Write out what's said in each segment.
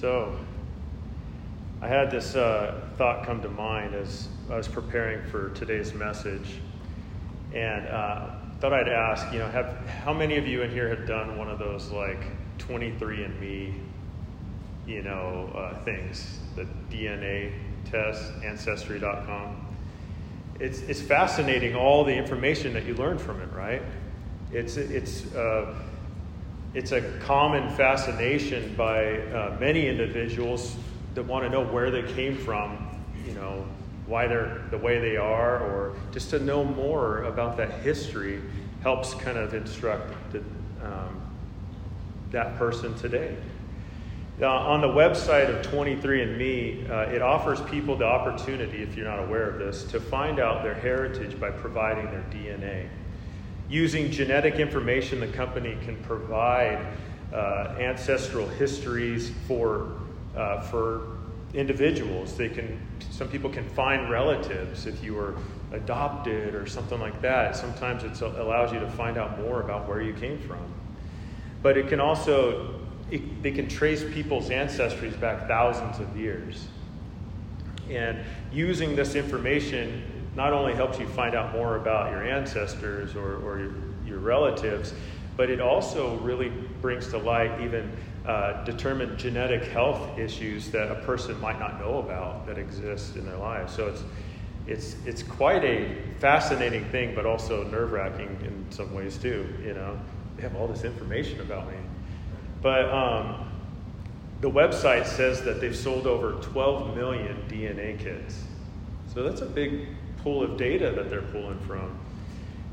So, I had this uh, thought come to mind as I was preparing for today's message, and uh, thought I'd ask, you know, have how many of you in here have done one of those like 23andMe, you know, uh, things, the DNA test, Ancestry.com. It's it's fascinating all the information that you learn from it, right? It's it's uh, it's a common fascination by uh, many individuals that want to know where they came from, you know, why they're the way they are, or just to know more about that history helps kind of instruct the, um, that person today. On the website of 23andMe, uh, it offers people the opportunity, if you're not aware of this, to find out their heritage by providing their DNA. Using genetic information, the company can provide uh, ancestral histories for, uh, for individuals. They can, some people can find relatives if you were adopted or something like that. Sometimes it allows you to find out more about where you came from. But it can also, it, they can trace people's ancestries back thousands of years. And using this information not only helps you find out more about your ancestors or, or your, your relatives, but it also really brings to light even uh, determined genetic health issues that a person might not know about that exist in their lives. So it's it's it's quite a fascinating thing, but also nerve wracking in some ways too. You know, they have all this information about me, but um, the website says that they've sold over 12 million DNA kits. So that's a big pool of data that they're pulling from,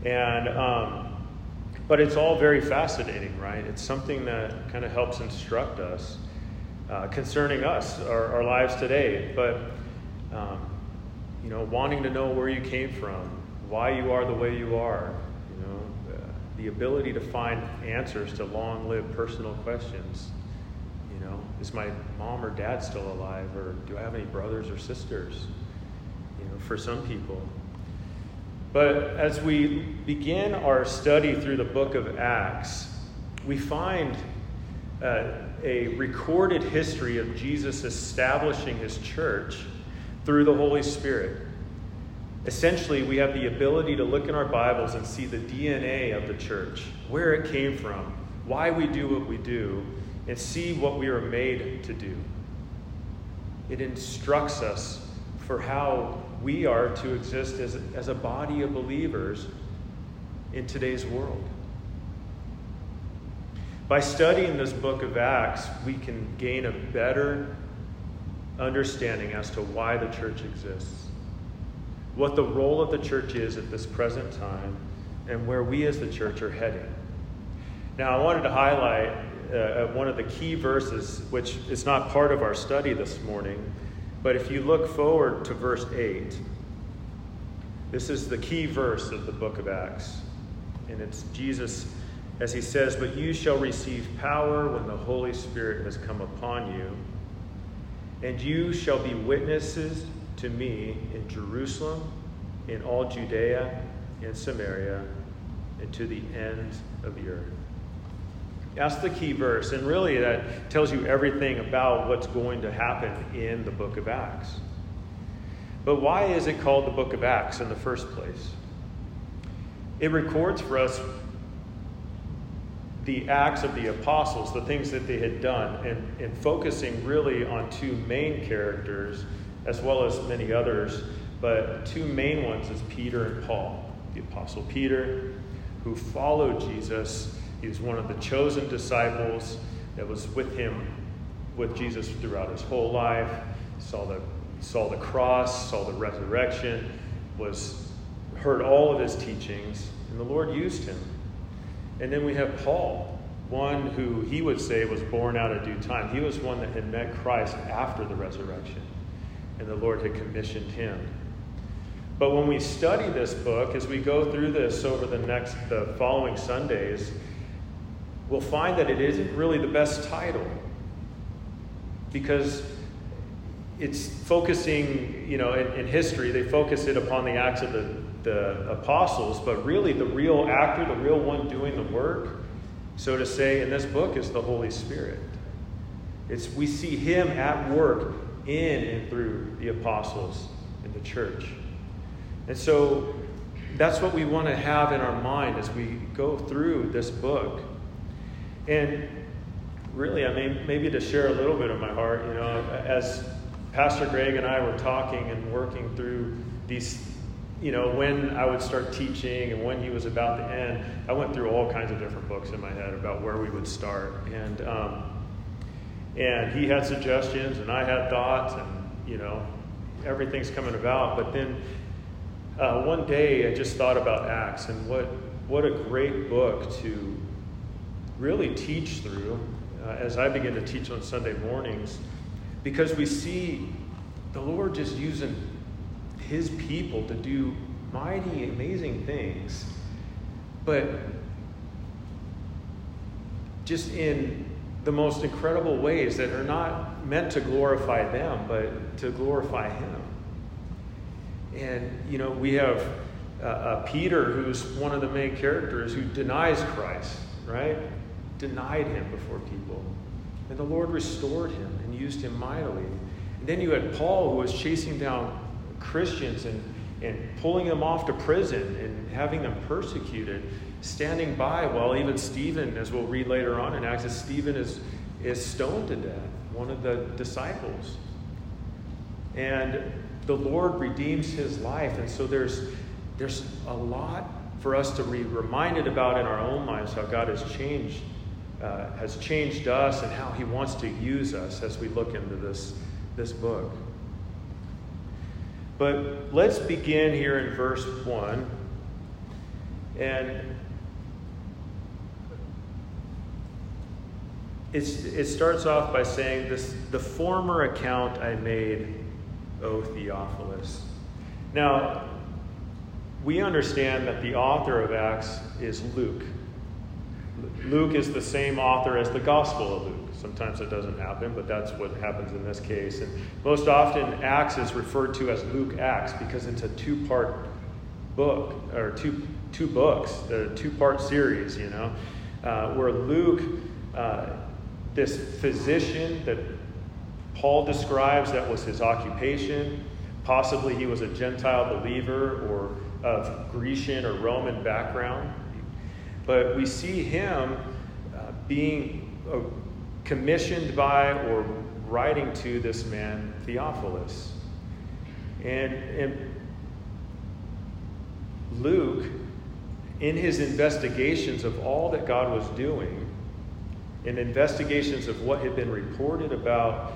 and um, but it's all very fascinating, right? It's something that kind of helps instruct us uh, concerning us, our, our, lives today. But, um, you know, wanting to know where you came from, why you are the way you are, you know, uh, the ability to find answers to long lived personal questions. You know, is my mom or dad still alive? Or do I have any brothers or sisters? For some people. But as we begin our study through the book of Acts, we find uh, a recorded history of Jesus establishing his church through the Holy Spirit. Essentially, we have the ability to look in our Bibles and see the DNA of the church, where it came from, why we do what we do, and see what we are made to do. It instructs us for how we are to exist as, as a body of believers in today's world. By studying this book of Acts, we can gain a better understanding as to why the church exists, what the role of the church is at this present time, and where we as the church are heading. Now, I wanted to highlight uh, one of the key verses, which is not part of our study this morning, but if you look forward to verse 8, this is the key verse of the book of Acts. And it's Jesus as he says, But you shall receive power when the Holy Spirit has come upon you, and you shall be witnesses to me in Jerusalem, in all Judea and Samaria, and to the end of the earth. That's the key verse. And really, that tells you everything about what's going to happen in the book of Acts. But why is it called the book of Acts in the first place? It records for us the acts of the apostles, the things that they had done, and, and focusing really on two main characters as well as many others. But two main ones is Peter and Paul. The apostle Peter, who followed Jesus he was one of the chosen disciples that was with him, with Jesus throughout his whole life. Saw the, saw the cross, saw the resurrection, was heard all of his teachings, and the Lord used him. And then we have Paul, one who he would say was born out of due time. He was one that had met Christ after the resurrection, and the Lord had commissioned him. But when we study this book, as we go through this over the next, the following Sundays, we'll find that it isn't really the best title because it's focusing, you know, in, in, history, they focus it upon the acts of the, the apostles, but really the real actor, the real one doing the work, so to say, in this book is the Holy Spirit. It's we see him at work in and through the apostles in the church. And so that's what we want to have in our mind as we go through this book. And really, I mean, maybe to share a little bit of my heart, you know, as Pastor Greg and I were talking and working through these, you know, when I would start teaching and when he was about to end, I went through all kinds of different books in my head about where we would start. And, um, and he had suggestions and I had thoughts and, you know, everything's coming about. But then uh, one day I just thought about Acts and what, what a great book to really teach through uh, as I begin to teach on Sunday mornings because we see the Lord just using his people to do mighty, amazing things, but just in the most incredible ways that are not meant to glorify them, but to glorify him. And, you know, we have uh, uh, Peter, who's one of the main characters, who denies Christ, right? Denied him before people. And the Lord restored him and used him mightily. And then you had Paul, who was chasing down Christians and, and pulling them off to prison and having them persecuted, standing by while even Stephen, as we'll read later on in Acts, Stephen is, is stoned to death, one of the disciples. And the Lord redeems his life. And so there's, there's a lot for us to be reminded about in our own lives how God has changed, uh, has changed us and how he wants to use us as we look into this, this book. But let's begin here in verse 1. And it starts off by saying, this, The former account I made O Theophilus. Now, we understand that the author of Acts is Luke. Luke is the same author as the Gospel of Luke. Sometimes it doesn't happen, but that's what happens in this case. And most often, Acts is referred to as Luke Acts because it's a two part book, or two, two books, a two part series, you know, uh, where Luke, uh, this physician that Paul describes that was his occupation. Possibly he was a Gentile believer or of Grecian or Roman background. But we see him uh, being uh, commissioned by or writing to this man, Theophilus. And, and Luke, in his investigations of all that God was doing, in investigations of what had been reported about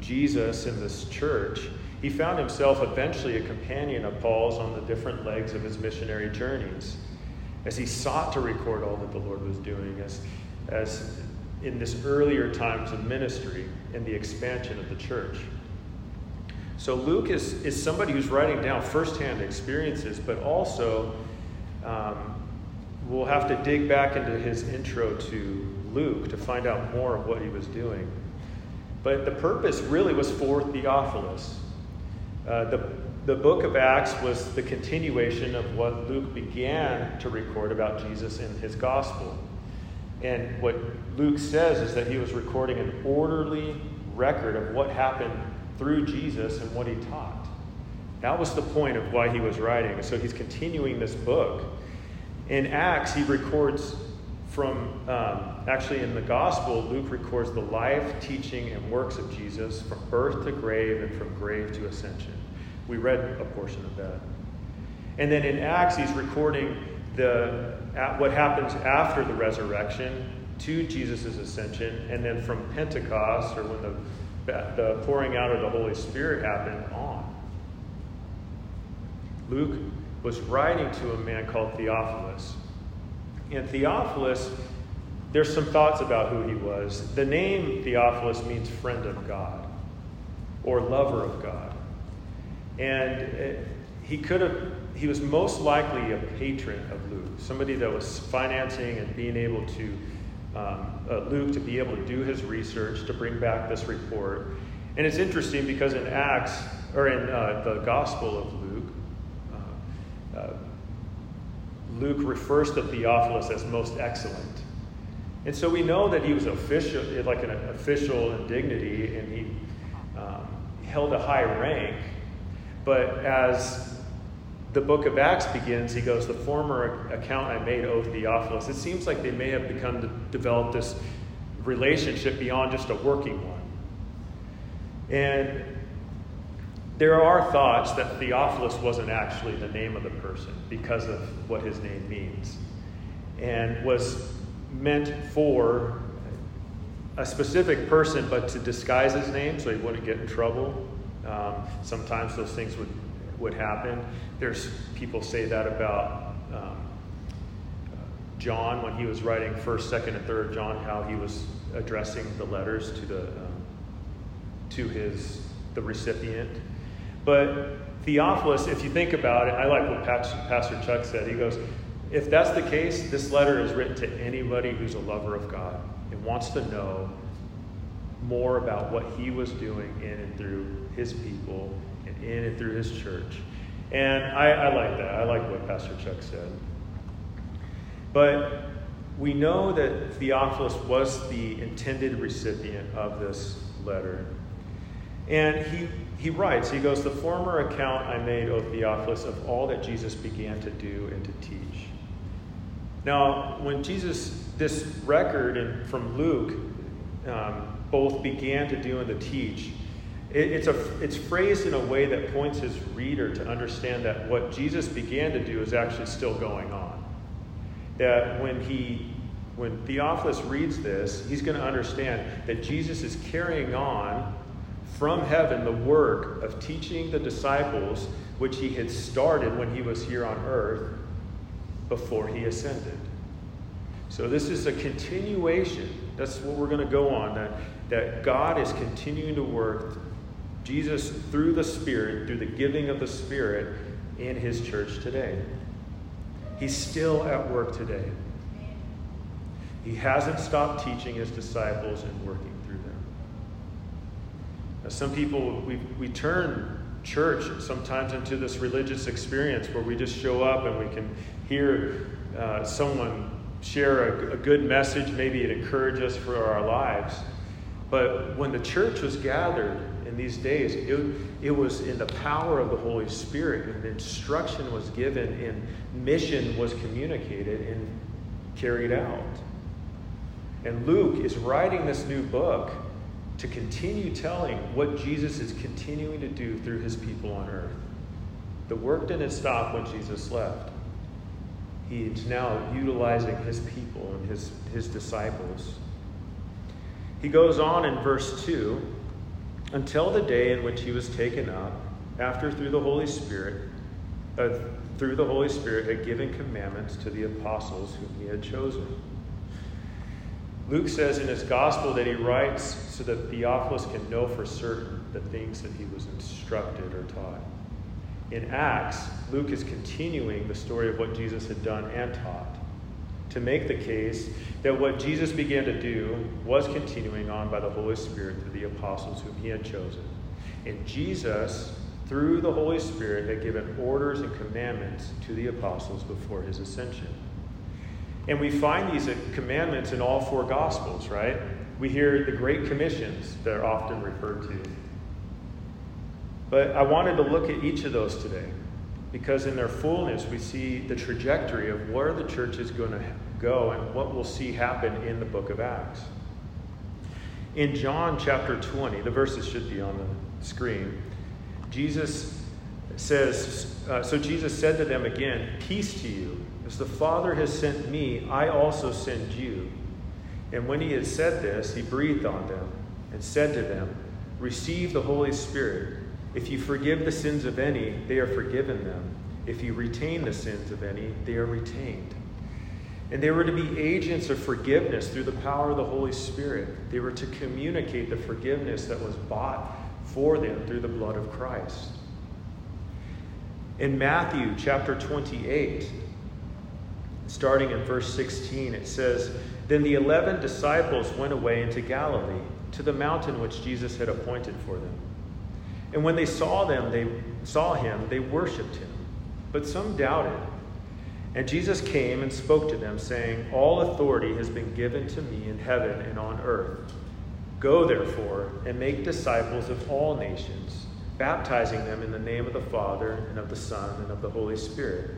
Jesus in this church, he found himself eventually a companion of Paul's on the different legs of his missionary journeys as he sought to record all that the Lord was doing, as, as in this earlier times of ministry and the expansion of the church. So Luke is, is somebody who's writing down firsthand experiences, but also um, we'll have to dig back into his intro to Luke to find out more of what he was doing. But the purpose really was for Theophilus. Uh, the, the book of Acts was the continuation of what Luke began to record about Jesus in his gospel. And what Luke says is that he was recording an orderly record of what happened through Jesus and what he taught. That was the point of why he was writing. So he's continuing this book. In Acts, he records from um, actually in the gospel, Luke records the life, teaching, and works of Jesus from birth to grave and from grave to ascension. We read a portion of that. And then in Acts, he's recording the, what happens after the resurrection to Jesus' ascension, and then from Pentecost, or when the, the pouring out of the Holy Spirit happened, on. Luke was writing to a man called Theophilus. And Theophilus, there's some thoughts about who he was. The name Theophilus means friend of God or lover of God. And uh, he could have, he was most likely a patron of Luke, somebody that was financing and being able to, um, uh, Luke to be able to do his research to bring back this report. And it's interesting because in Acts, or in uh, the Gospel of Luke, uh, uh, Luke refers to Theophilus as most excellent. And so we know that he was official, like an official in dignity, and he um, held a high rank. But as the book of Acts begins, he goes, The former account I made, O Theophilus. It seems like they may have begun to develop this relationship beyond just a working one. And there are thoughts that Theophilus wasn't actually the name of the person because of what his name means, and was meant for a specific person, but to disguise his name so he wouldn't get in trouble. Um, sometimes those things would, would happen. There's people say that about um, John when he was writing first, second, and third John, how he was addressing the letters to the um, to his the recipient. But Theophilus, if you think about it, I like what Pastor Chuck said. He goes, if that's the case, this letter is written to anybody who's a lover of God and wants to know more about what he was doing in and through his people and in and through his church. And I, I like that. I like what Pastor Chuck said. But we know that Theophilus was the intended recipient of this letter. And he, he writes, he goes, The former account I made, O Theophilus, of all that Jesus began to do and to teach now, when Jesus, this record in, from Luke, um, both began to do and to teach, it, it's, a, it's phrased in a way that points his reader to understand that what Jesus began to do is actually still going on. That when he when Theophilus reads this, he's going to understand that Jesus is carrying on from heaven the work of teaching the disciples, which he had started when he was here on earth, before he ascended. So this is a continuation. That's what we're going to go on that, that God is continuing to work Jesus through the Spirit, through the giving of the Spirit in his church today. He's still at work today. He hasn't stopped teaching his disciples and working through them. Now, some people, we, we turn church sometimes into this religious experience where we just show up and we can hear uh, someone share a, a, good message, maybe it encourages us for our lives. But when the church was gathered in these days, it, it was in the power of the Holy Spirit, and instruction was given, and mission was communicated and carried out. And Luke is writing this new book to continue telling what Jesus is continuing to do through his people on earth. The work didn't stop when Jesus left. He's now utilizing his people and his, his disciples. He goes on in verse 2 until the day in which he was taken up, after through the Holy Spirit, uh, through the Holy Spirit had given commandments to the apostles whom he had chosen. Luke says in his gospel that he writes so that Theophilus can know for certain the things that he was instructed or taught. In Acts, Luke is continuing the story of what Jesus had done and taught to make the case that what Jesus began to do was continuing on by the Holy Spirit through the apostles whom he had chosen. And Jesus, through the Holy Spirit, had given orders and commandments to the apostles before his ascension. And we find these commandments in all four Gospels, right? We hear the Great Commissions that are often referred to. But I wanted to look at each of those today because in their fullness we see the trajectory of where the church is going to go and what we'll see happen in the book of Acts. In John chapter 20, the verses should be on the screen, Jesus says, uh, So Jesus said to them again, Peace to you. As the Father has sent me, I also send you. And when he had said this, he breathed on them and said to them, Receive the Holy Spirit. If you forgive the sins of any, they are forgiven them. If you retain the sins of any, they are retained. And they were to be agents of forgiveness through the power of the Holy Spirit. They were to communicate the forgiveness that was bought for them through the blood of Christ. In Matthew chapter 28, starting in verse 16, it says, Then the eleven disciples went away into Galilee, to the mountain which Jesus had appointed for them. And when they saw them, they saw him, they worshipped him. But some doubted. And Jesus came and spoke to them, saying, All authority has been given to me in heaven and on earth. Go, therefore, and make disciples of all nations, baptizing them in the name of the Father, and of the Son, and of the Holy Spirit,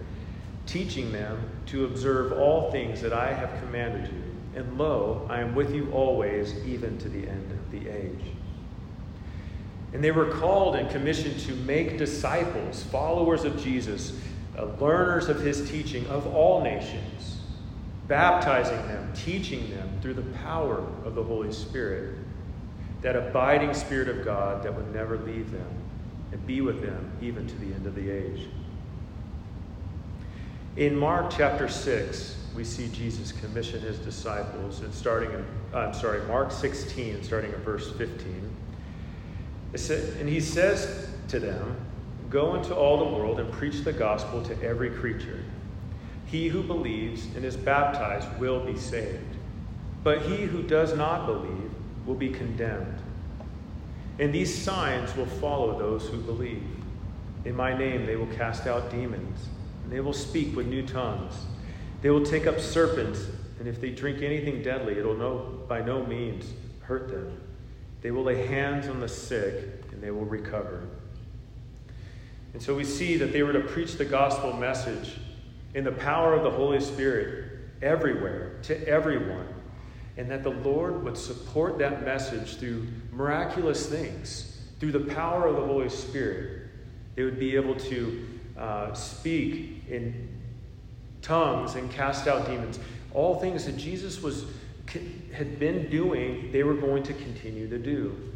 teaching them to observe all things that I have commanded you. And lo, I am with you always, even to the end of the age. And they were called and commissioned to make disciples, followers of Jesus uh, learners of his teaching of all nations, baptizing them, teaching them through the power of the Holy Spirit, that abiding Spirit of God that would never leave them and be with them even to the end of the age. In Mark chapter 6, we see Jesus commission his disciples, and starting in, I'm sorry, Mark 16, starting at verse 15. And he says to them, Go into all the world and preach the gospel to every creature. He who believes and is baptized will be saved, but he who does not believe will be condemned. And these signs will follow those who believe. In my name they will cast out demons, and they will speak with new tongues. They will take up serpents, and if they drink anything deadly, it will no, by no means hurt them. They will lay hands on the sick, and they will recover. And so we see that they were to preach the gospel message in the power of the Holy Spirit everywhere, to everyone, and that the Lord would support that message through miraculous things, through the power of the Holy Spirit. They would be able to uh, speak in tongues and cast out demons. All things that Jesus was had been doing, they were going to continue to do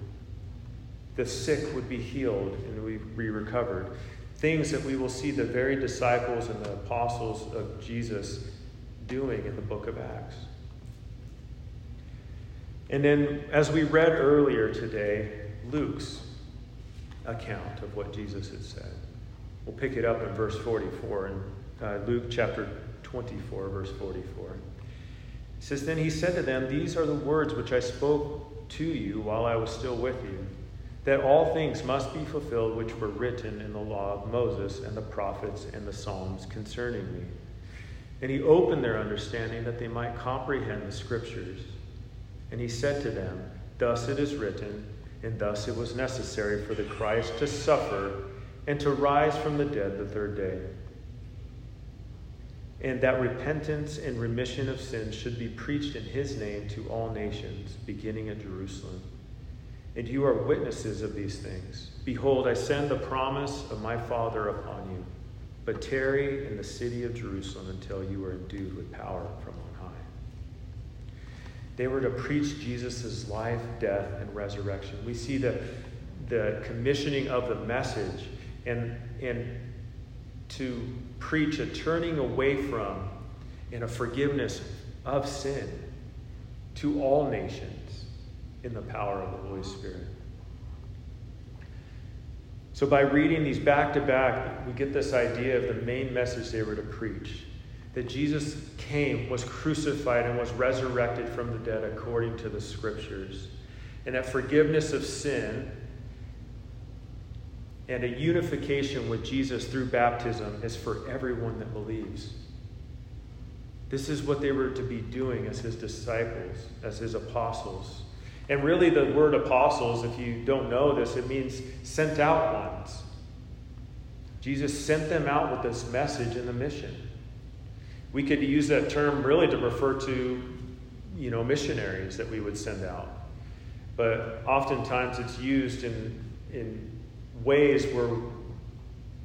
the sick would be healed and we be recovered. Things that we will see the very disciples and the apostles of Jesus doing in the book of Acts. And then, as we read earlier today, Luke's account of what Jesus had said. We'll pick it up in verse 44 in uh, Luke chapter 24, verse 44. It says, Then he said to them, These are the words which I spoke to you while I was still with you that all things must be fulfilled which were written in the law of Moses and the prophets and the Psalms concerning me. And he opened their understanding that they might comprehend the scriptures. And he said to them, Thus it is written, and thus it was necessary for the Christ to suffer and to rise from the dead the third day. And that repentance and remission of sins should be preached in his name to all nations, beginning at Jerusalem and you are witnesses of these things. Behold, I send the promise of my Father upon you, but tarry in the city of Jerusalem until you are endued with power from on high. They were to preach Jesus' life, death, and resurrection. We see the, the commissioning of the message and, and to preach a turning away from and a forgiveness of sin to all nations in the power of the Holy Spirit. So, by reading these back to back, we get this idea of the main message they were to preach that Jesus came, was crucified, and was resurrected from the dead according to the scriptures, and that forgiveness of sin and a unification with Jesus through baptism is for everyone that believes. This is what they were to be doing as his disciples, as his apostles. And really, the word apostles, if you don't know this, it means sent out ones. Jesus sent them out with this message and the mission. We could use that term really to refer to, you know, missionaries that we would send out. But oftentimes it's used in, in ways where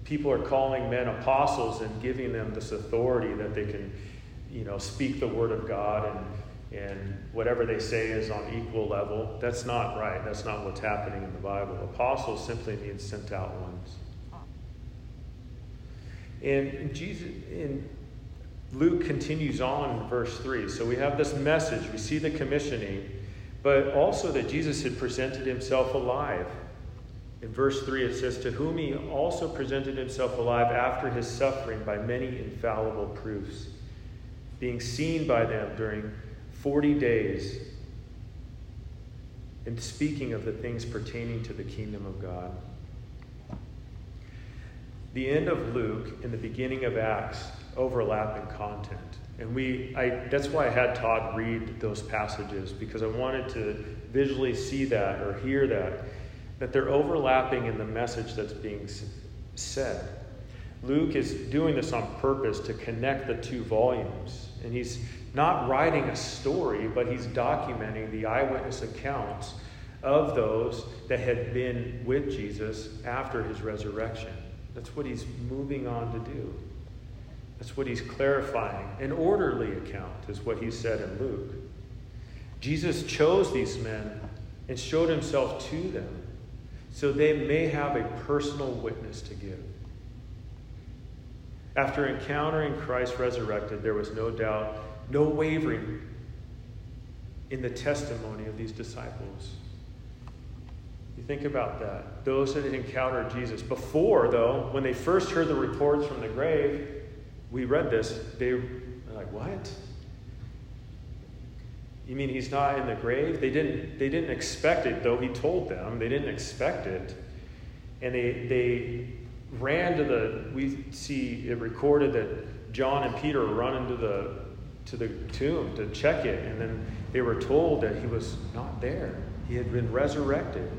people are calling men apostles and giving them this authority that they can, you know, speak the word of God and and whatever they say is on equal level. That's not right. That's not what's happening in the Bible. Apostles simply means sent out ones. And Jesus in Luke continues on in verse 3. So we have this message, we see the commissioning, but also that Jesus had presented himself alive. In verse 3, it says, To whom he also presented himself alive after his suffering by many infallible proofs, being seen by them during 40 days in speaking of the things pertaining to the kingdom of God. The end of Luke and the beginning of Acts overlap in content. And we, I, that's why I had Todd read those passages because I wanted to visually see that or hear that, that they're overlapping in the message that's being said. Luke is doing this on purpose to connect the two volumes. And he's not writing a story, but he's documenting the eyewitness accounts of those that had been with Jesus after his resurrection. That's what he's moving on to do. That's what he's clarifying. An orderly account is what he said in Luke. Jesus chose these men and showed himself to them so they may have a personal witness to give. After encountering Christ resurrected, there was no doubt, no wavering in the testimony of these disciples. You think about that. Those that had encountered Jesus. Before, though, when they first heard the reports from the grave, we read this, they were like, What? You mean he's not in the grave? They didn't, they didn't expect it, though he told them. They didn't expect it. And they, they ran to the, we see it recorded that John and Peter run into the, to the tomb to check it. And then they were told that he was not there, he had been resurrected.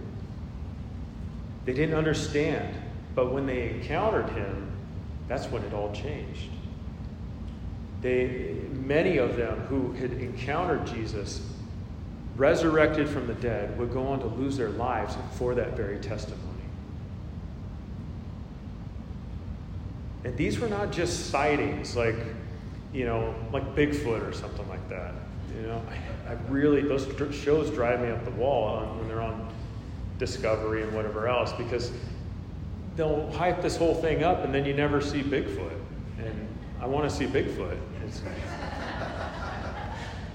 They didn't understand. But when they encountered him, that's when it all changed. They, many of them who had encountered Jesus, resurrected from the dead, would go on to lose their lives for that very testimony. And these were not just sightings like, you know, like Bigfoot or something like that. You know, I, I really, those shows drive me up the wall when they're on Discovery and whatever else because they'll hype this whole thing up and then you never see Bigfoot. And I want to see Bigfoot.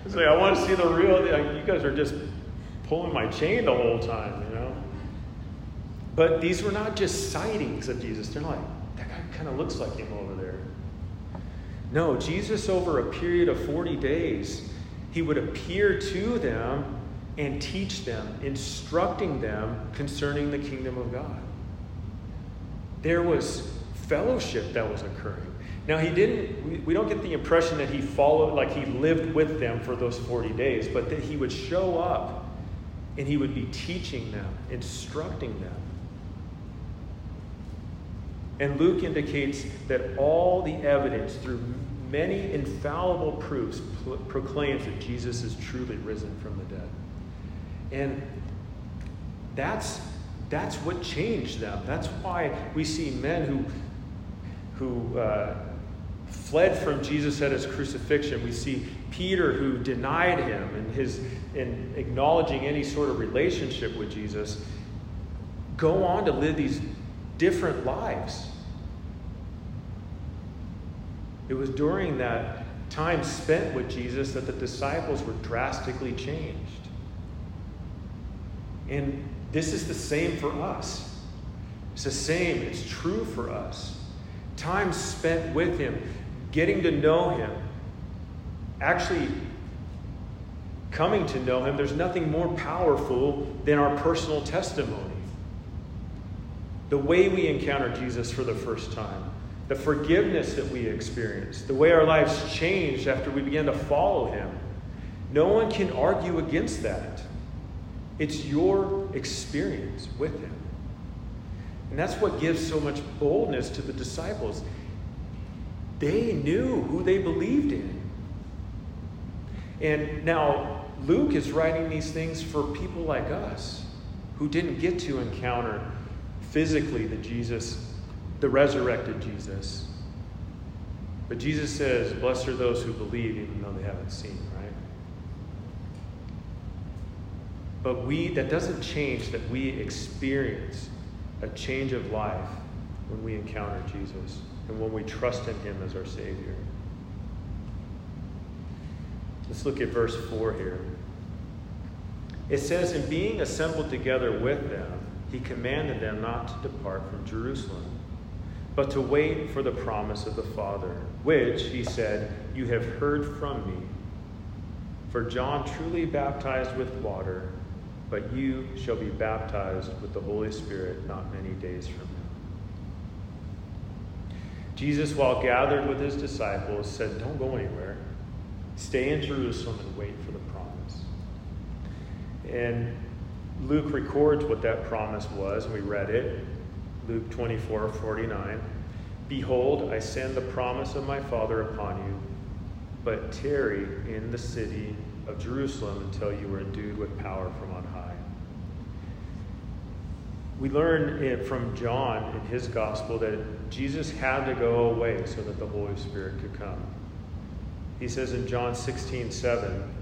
It's, like, I want to see the real, you guys are just pulling my chain the whole time, you know? But these were not just sightings of Jesus. They're like, that guy kind of looks like him over there. No, Jesus, over a period of 40 days, he would appear to them and teach them, instructing them concerning the kingdom of God. There was fellowship that was occurring. Now, he didn't, we, don't get the impression that he followed, like he lived with them for those 40 days, but that he would show up and he would be teaching them, instructing them. And Luke indicates that all the evidence through many infallible proofs proclaims that Jesus is truly risen from the dead. And that's, that's what changed them. That's why we see men who, who uh, fled from Jesus at his crucifixion. We see Peter who denied him in, his, in acknowledging any sort of relationship with Jesus go on to live these different lives. It was during that time spent with Jesus that the disciples were drastically changed. And this is the same for us. It's the same, it's true for us. Time spent with Him, getting to know Him, actually coming to know Him, there's nothing more powerful than our personal testimony. The way we encounter Jesus for the first time, the forgiveness that we experience, the way our lives changed after we began to follow Him. No one can argue against that. It's your experience with Him. And that's what gives so much boldness to the disciples. They knew who they believed in. And now Luke is writing these things for people like us who didn't get to encounter physically the Jesus, the resurrected Jesus. But Jesus says, Blessed are those who believe even though they haven't seen. Right? But we, that doesn't change that we experience a change of life when we encounter Jesus and when we trust in Him as our Savior. Let's look at verse 4 here. It says, In being assembled together with them, he commanded them not to depart from Jerusalem, but to wait for the promise of the Father, which, he said, you have heard from me. For John truly baptized with water but you shall be baptized with the Holy Spirit not many days from now. Jesus, while gathered with his disciples, said, Don't go anywhere. Stay in Jerusalem and wait for the promise. And Luke records what that promise was, we read it. Luke 24 49. Behold, I send the promise of my Father upon you, but tarry in the city of Jerusalem until you are endued with power from. We learn it from John in his gospel that Jesus had to go away so that the Holy Spirit could come. He says in John 16 7,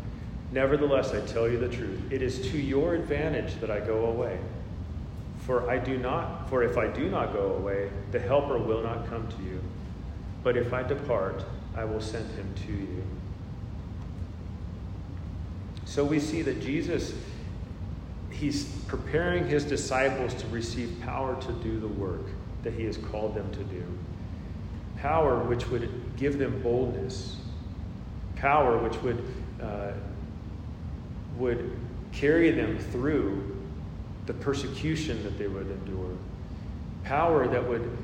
Nevertheless, I tell you the truth. It is to your advantage that I go away. For I do not, for if I do not go away, the helper will not come to you. But if I depart, I will send him to you. So we see that Jesus he's preparing his disciples to receive power to do the work that he has called them to do. Power which would give them boldness. Power which would uh, would carry them through the persecution that they would endure. Power that would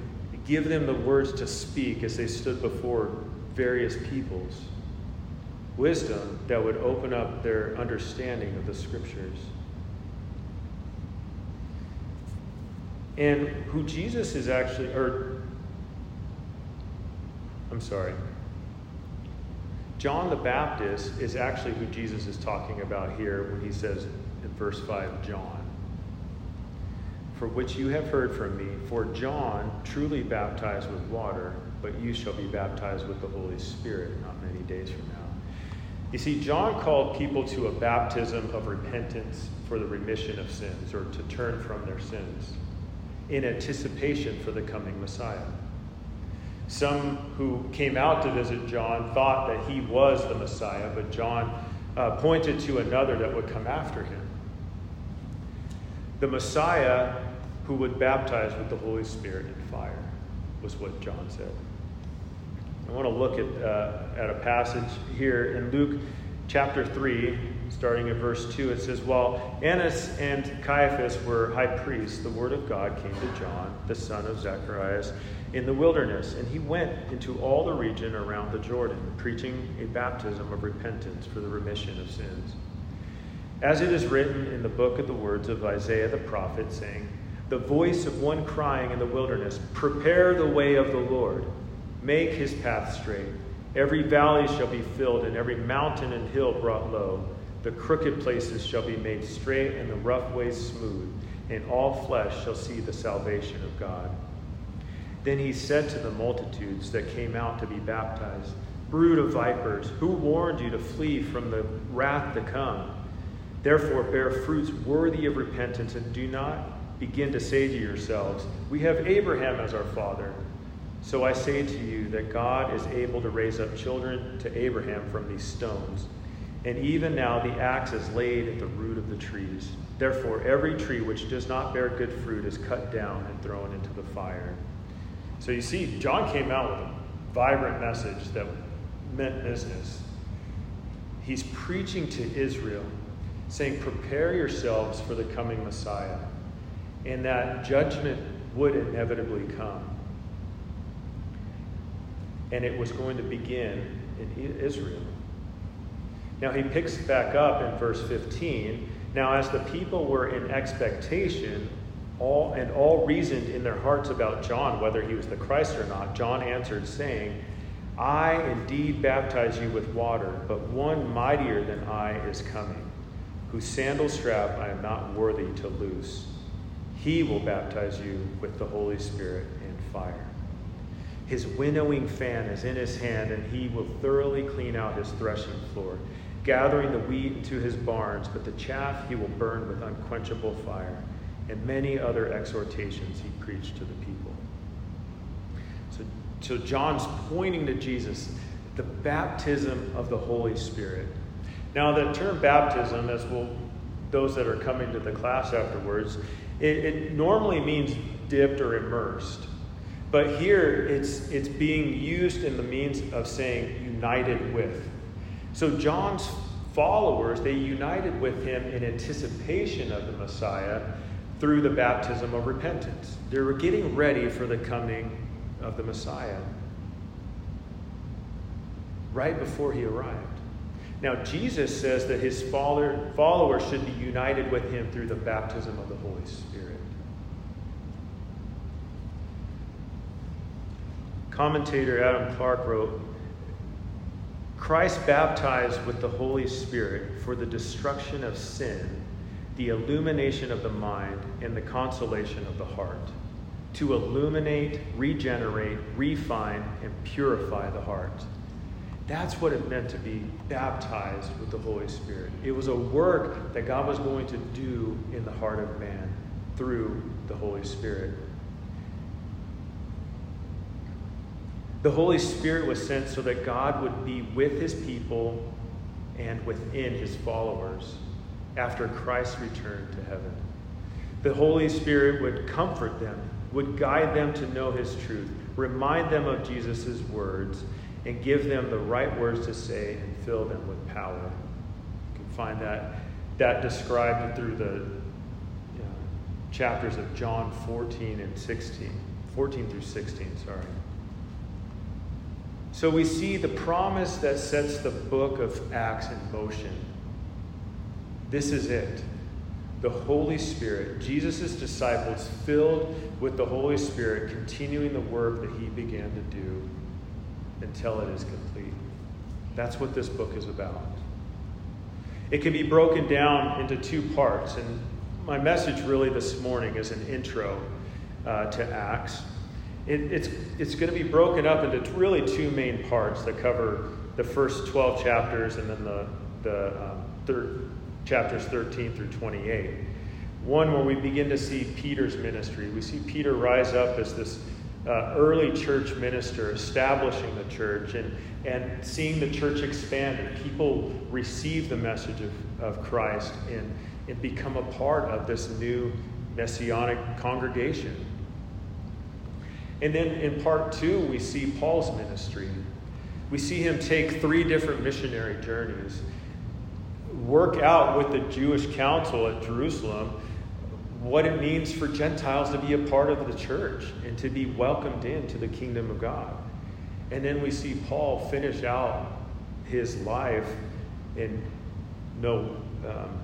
give them the words to speak as they stood before various peoples. Wisdom that would open up their understanding of the scriptures. And who Jesus is actually, or I'm sorry, John the Baptist is actually who Jesus is talking about here when he says in verse 5, John. For which you have heard from me, for John truly baptized with water, but you shall be baptized with the Holy Spirit not many days from now. You see, John called people to a baptism of repentance for the remission of sins, or to turn from their sins, in anticipation for the coming Messiah. Some who came out to visit John thought that he was the Messiah, but John uh, pointed to another that would come after him. The Messiah who would baptize with the Holy Spirit and fire was what John said. I want to look at, uh, at a passage here in Luke chapter 3, starting at verse 2. It says, While Annas and Caiaphas were high priests, the word of God came to John, the son of Zacharias in the wilderness, and he went into all the region around the Jordan, preaching a baptism of repentance for the remission of sins. As it is written in the book of the words of Isaiah the prophet, saying, The voice of one crying in the wilderness, Prepare the way of the Lord, make his path straight. Every valley shall be filled, and every mountain and hill brought low. The crooked places shall be made straight, and the rough ways smooth, and all flesh shall see the salvation of God. Then he said to the multitudes that came out to be baptized, Brood of vipers, who warned you to flee from the wrath to come? Therefore, bear fruits worthy of repentance, and do not begin to say to yourselves, We have Abraham as our father. So I say to you that God is able to raise up children to Abraham from these stones. And even now the axe is laid at the root of the trees. Therefore, every tree which does not bear good fruit is cut down and thrown into the fire. So you see, John came out with a vibrant message that meant business. He's preaching to Israel, saying, Prepare yourselves for the coming Messiah, and that judgment would inevitably come. And it was going to begin in Israel. Now he picks back up in verse 15. Now, as the people were in expectation, all and all reasoned in their hearts about John whether he was the Christ or not, John answered, saying, I indeed baptize you with water, but one mightier than I is coming, whose sandal strap I am not worthy to loose. He will baptize you with the Holy Spirit and fire. His winnowing fan is in his hand, and he will thoroughly clean out his threshing floor, gathering the wheat into his barns, but the chaff he will burn with unquenchable fire and many other exhortations he preached to the people. So, so John's pointing to Jesus, the baptism of the Holy Spirit. Now, the term baptism, as will those that are coming to the class afterwards, it, it normally means dipped or immersed. But here it's, it's being used in the means of saying united with. So John's followers, they united with him in anticipation of the Messiah through the baptism of repentance. They were getting ready for the coming of the Messiah. right before he arrived. Now, Jesus says that his followers should be united with him through the baptism of the Holy Spirit. Commentator Adam Clarke wrote Christ baptized with the Holy Spirit for the destruction of sin, the illumination of the mind, and the consolation of the heart. To illuminate, regenerate, refine, and purify the heart. That's what it meant to be baptized with the Holy Spirit. It was a work that God was going to do in the heart of man through the Holy Spirit. The Holy Spirit was sent so that God would be with his people and within his followers after Christ returned to heaven. The Holy Spirit would comfort them, would guide them to know his truth, remind them of Jesus' words, and give them the right words to say and fill them with power. You can find that, that described through the you know, chapters of John 14 and 16. 14 through 16, sorry. So we see the promise that sets the book of Acts in motion. This is it. The Holy Spirit, Jesus' disciples filled with the Holy Spirit, continuing the work that he began to do until it is complete. That's what this book is about. It can be broken down into two parts, and my message really this morning is an intro uh, to Acts. It, it's it's going to be broken up into really two main parts that cover the first 12 chapters and then the, the um, thir- chapters 13 through 28. One where we begin to see Peter's ministry. We see Peter rise up as this uh, early church minister, establishing the church and, and seeing the church expand and people receive the message of, of Christ and, and become a part of this new messianic congregation. And then in part two, we see Paul's ministry. We see him take three different missionary journeys, work out with the Jewish council at Jerusalem what it means for Gentiles to be a part of the church and to be welcomed into the kingdom of God. And then we see Paul finish out his life and no, um,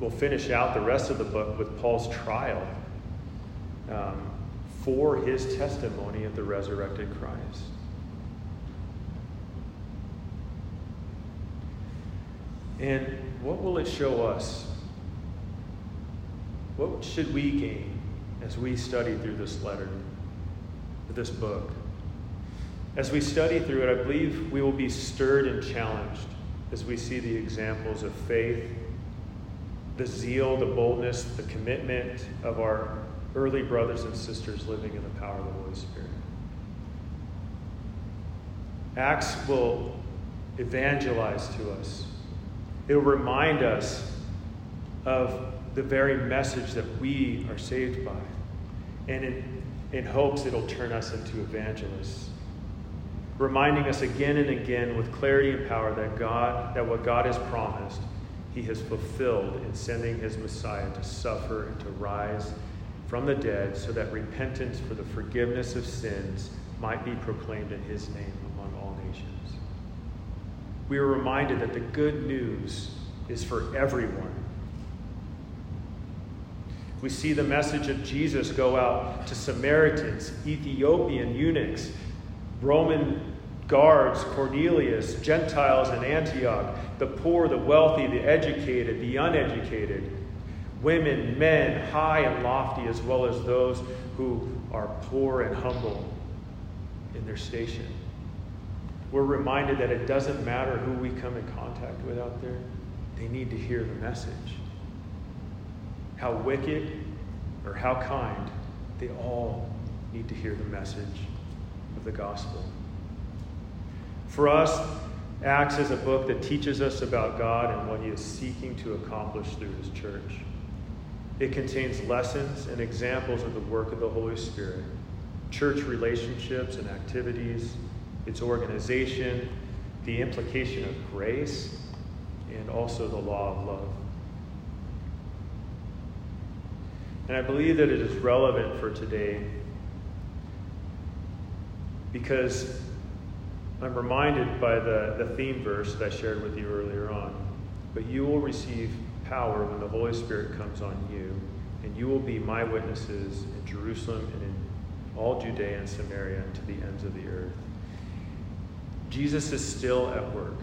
we'll finish out the rest of the book with Paul's trial. Um, for his testimony of the resurrected Christ. And what will it show us? What should we gain as we study through this letter, this book? As we study through it, I believe we will be stirred and challenged as we see the examples of faith, the zeal, the boldness, the commitment of our early brothers and sisters living in the power of the Holy Spirit. Acts will evangelize to us, it will remind us of the very message that we are saved by. And in, in hopes it'll turn us into evangelists. Reminding us again and again with clarity and power that God, that what God has promised, He has fulfilled in sending His Messiah to suffer and to rise from the dead so that repentance for the forgiveness of sins might be proclaimed in his name among all nations. We are reminded that the good news is for everyone. We see the message of Jesus go out to Samaritans, Ethiopian eunuchs, Roman guards, Cornelius, Gentiles in Antioch, the poor, the wealthy, the educated, the uneducated women, men, high and lofty, as well as those who are poor and humble in their station. We're reminded that it doesn't matter who we come in contact with out there, they need to hear the message. How wicked or how kind, they all need to hear the message of the gospel. For us, Acts is a book that teaches us about God and what He is seeking to accomplish through His church. It contains lessons and examples of the work of the Holy Spirit, church relationships and activities, its organization, the implication of grace, and also the law of love. And I believe that it is relevant for today because I'm reminded by the, the theme verse that I shared with you earlier on. But you will receive power when the Holy Spirit comes on you, and you will be my witnesses in Jerusalem and in all Judea and Samaria and to the ends of the earth. Jesus is still at work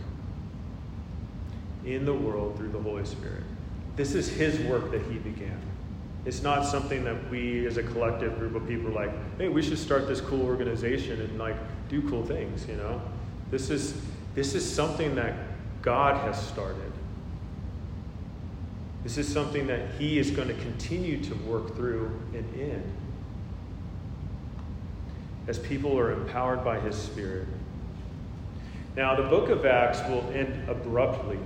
in the world through the Holy Spirit. This is his work that he began. It's not something that we as a collective group of people are like, hey, we should start this cool organization and like do cool things, you know? This is this is something that God has started. This is something that he is going to continue to work through and in as people are empowered by his spirit. Now, the book of Acts will end abruptly,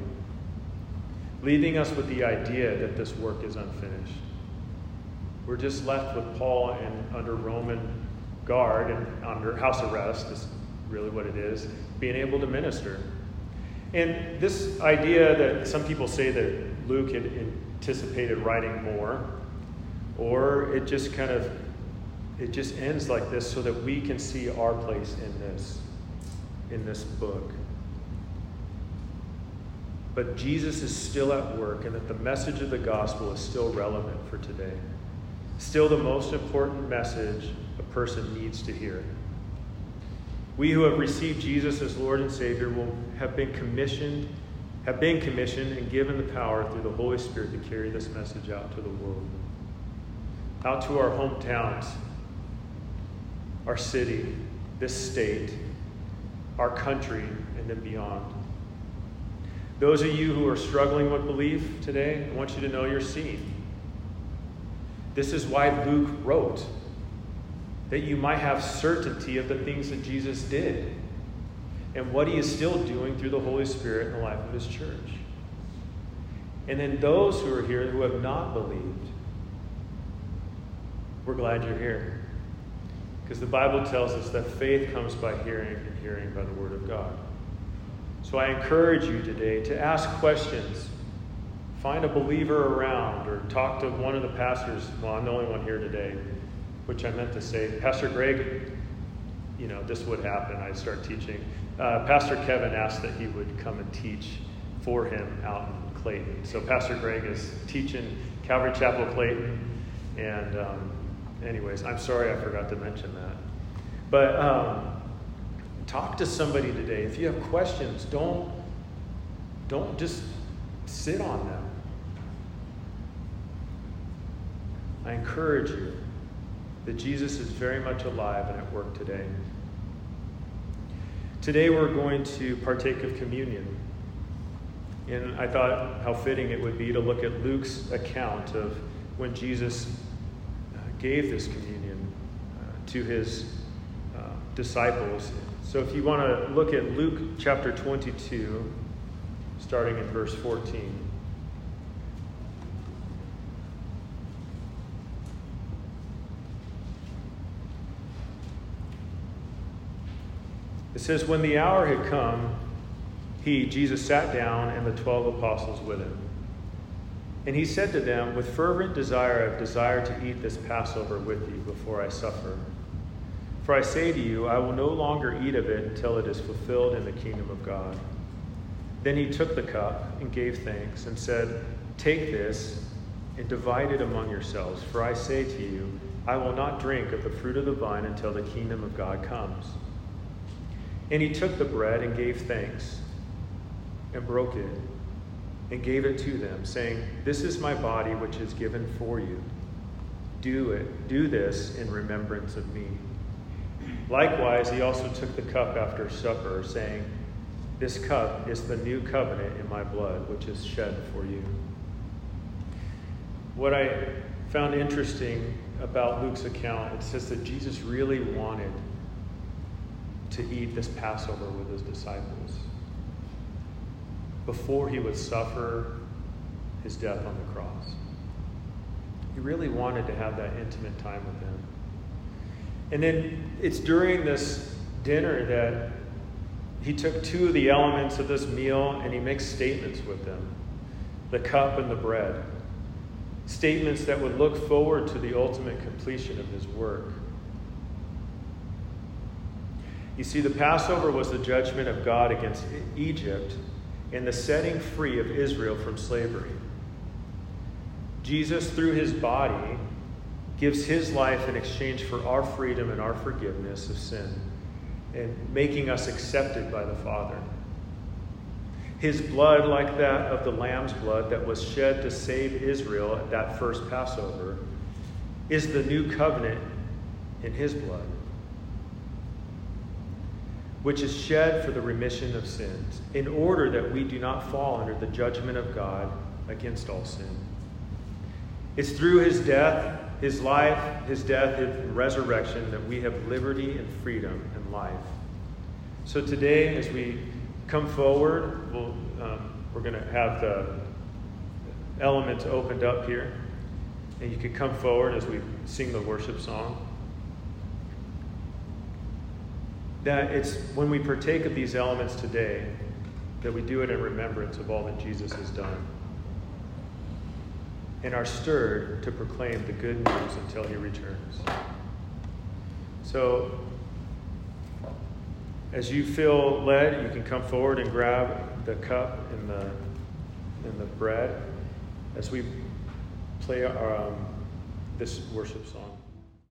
leaving us with the idea that this work is unfinished. We're just left with Paul and under Roman guard and under house arrest, is really what it is, being able to minister. And this idea that some people say that Luke had anticipated writing more, or it just kind of it just ends like this so that we can see our place in this in this book. But Jesus is still at work, and that the message of the gospel is still relevant for today. Still, the most important message a person needs to hear. We who have received Jesus as Lord and Savior will have been commissioned, have been commissioned and given the power through the Holy Spirit to carry this message out to the world, out to our hometowns, our city, this state, our country, and then beyond. Those of you who are struggling with belief today, I want you to know you're seen. This is why Luke wrote, that you might have certainty of the things that Jesus did and what he is still doing through the Holy Spirit in the life of his church. And then those who are here who have not believed, we're glad you're here. Because the Bible tells us that faith comes by hearing, and hearing by the Word of God. So I encourage you today to ask questions. Find a believer around or talk to one of the pastors. Well, I'm the only one here today, which I meant to say. Pastor Greg, you know, this would happen. I'd start teaching. Uh, Pastor Kevin asked that he would come and teach for him out in Clayton. So Pastor Greg is teaching Calvary Chapel Clayton, and um, anyways, I'm sorry I forgot to mention that. But um, talk to somebody today. If you have questions, don't don't just sit on them. I encourage you that Jesus is very much alive and at work today. Today we're going to partake of communion. And I thought how fitting it would be to look at Luke's account of when Jesus gave this communion uh, to his uh, disciples. So if you want to look at Luke chapter 22, starting in verse 14. It says, When the hour had come, he, Jesus, sat down and the twelve apostles with him. And he said to them, With fervent desire, I've desired to eat this Passover with you before I suffer. For I say to you, I will no longer eat of it until it is fulfilled in the kingdom of God. Then he took the cup and gave thanks and said, Take this and divide it among yourselves. For I say to you, I will not drink of the fruit of the vine until the kingdom of God comes. And he took the bread and gave thanks and broke it and gave it to them, saying, This is my body which is given for you. Do it, do this in remembrance of me. Likewise, he also took the cup after supper, saying, This cup is the new covenant in my blood, which is shed for you. What I found interesting about Luke's account, it says that Jesus really wanted to eat this Passover with his disciples before he would suffer his death on the cross. He really wanted to have that intimate time with them. And then it's during this dinner that he took two of the elements of this meal and he makes statements with them the cup and the bread. Statements that would look forward to the ultimate completion of his work. You see, the Passover was the judgment of God against Egypt and the setting free of Israel from slavery. Jesus, through his body, gives his life in exchange for our freedom and our forgiveness of sin and making us accepted by the Father. His blood, like that of the lamb's blood that was shed to save Israel at that first Passover, is the new covenant in his blood, which is shed for the remission of sins, in order that we do not fall under the judgment of God against all sin. It's through his death, his life, his death, and resurrection that we have liberty and freedom and life. So today, as we come forward, we'll, um, we're going to have the elements opened up here. And you can come forward as we sing the worship song. That it's when we partake of these elements today that we do it in remembrance of all that Jesus has done and are stirred to proclaim the good news until he returns. So, as you feel led, you can come forward and grab the cup and the, and the bread as we play our, um, this worship song.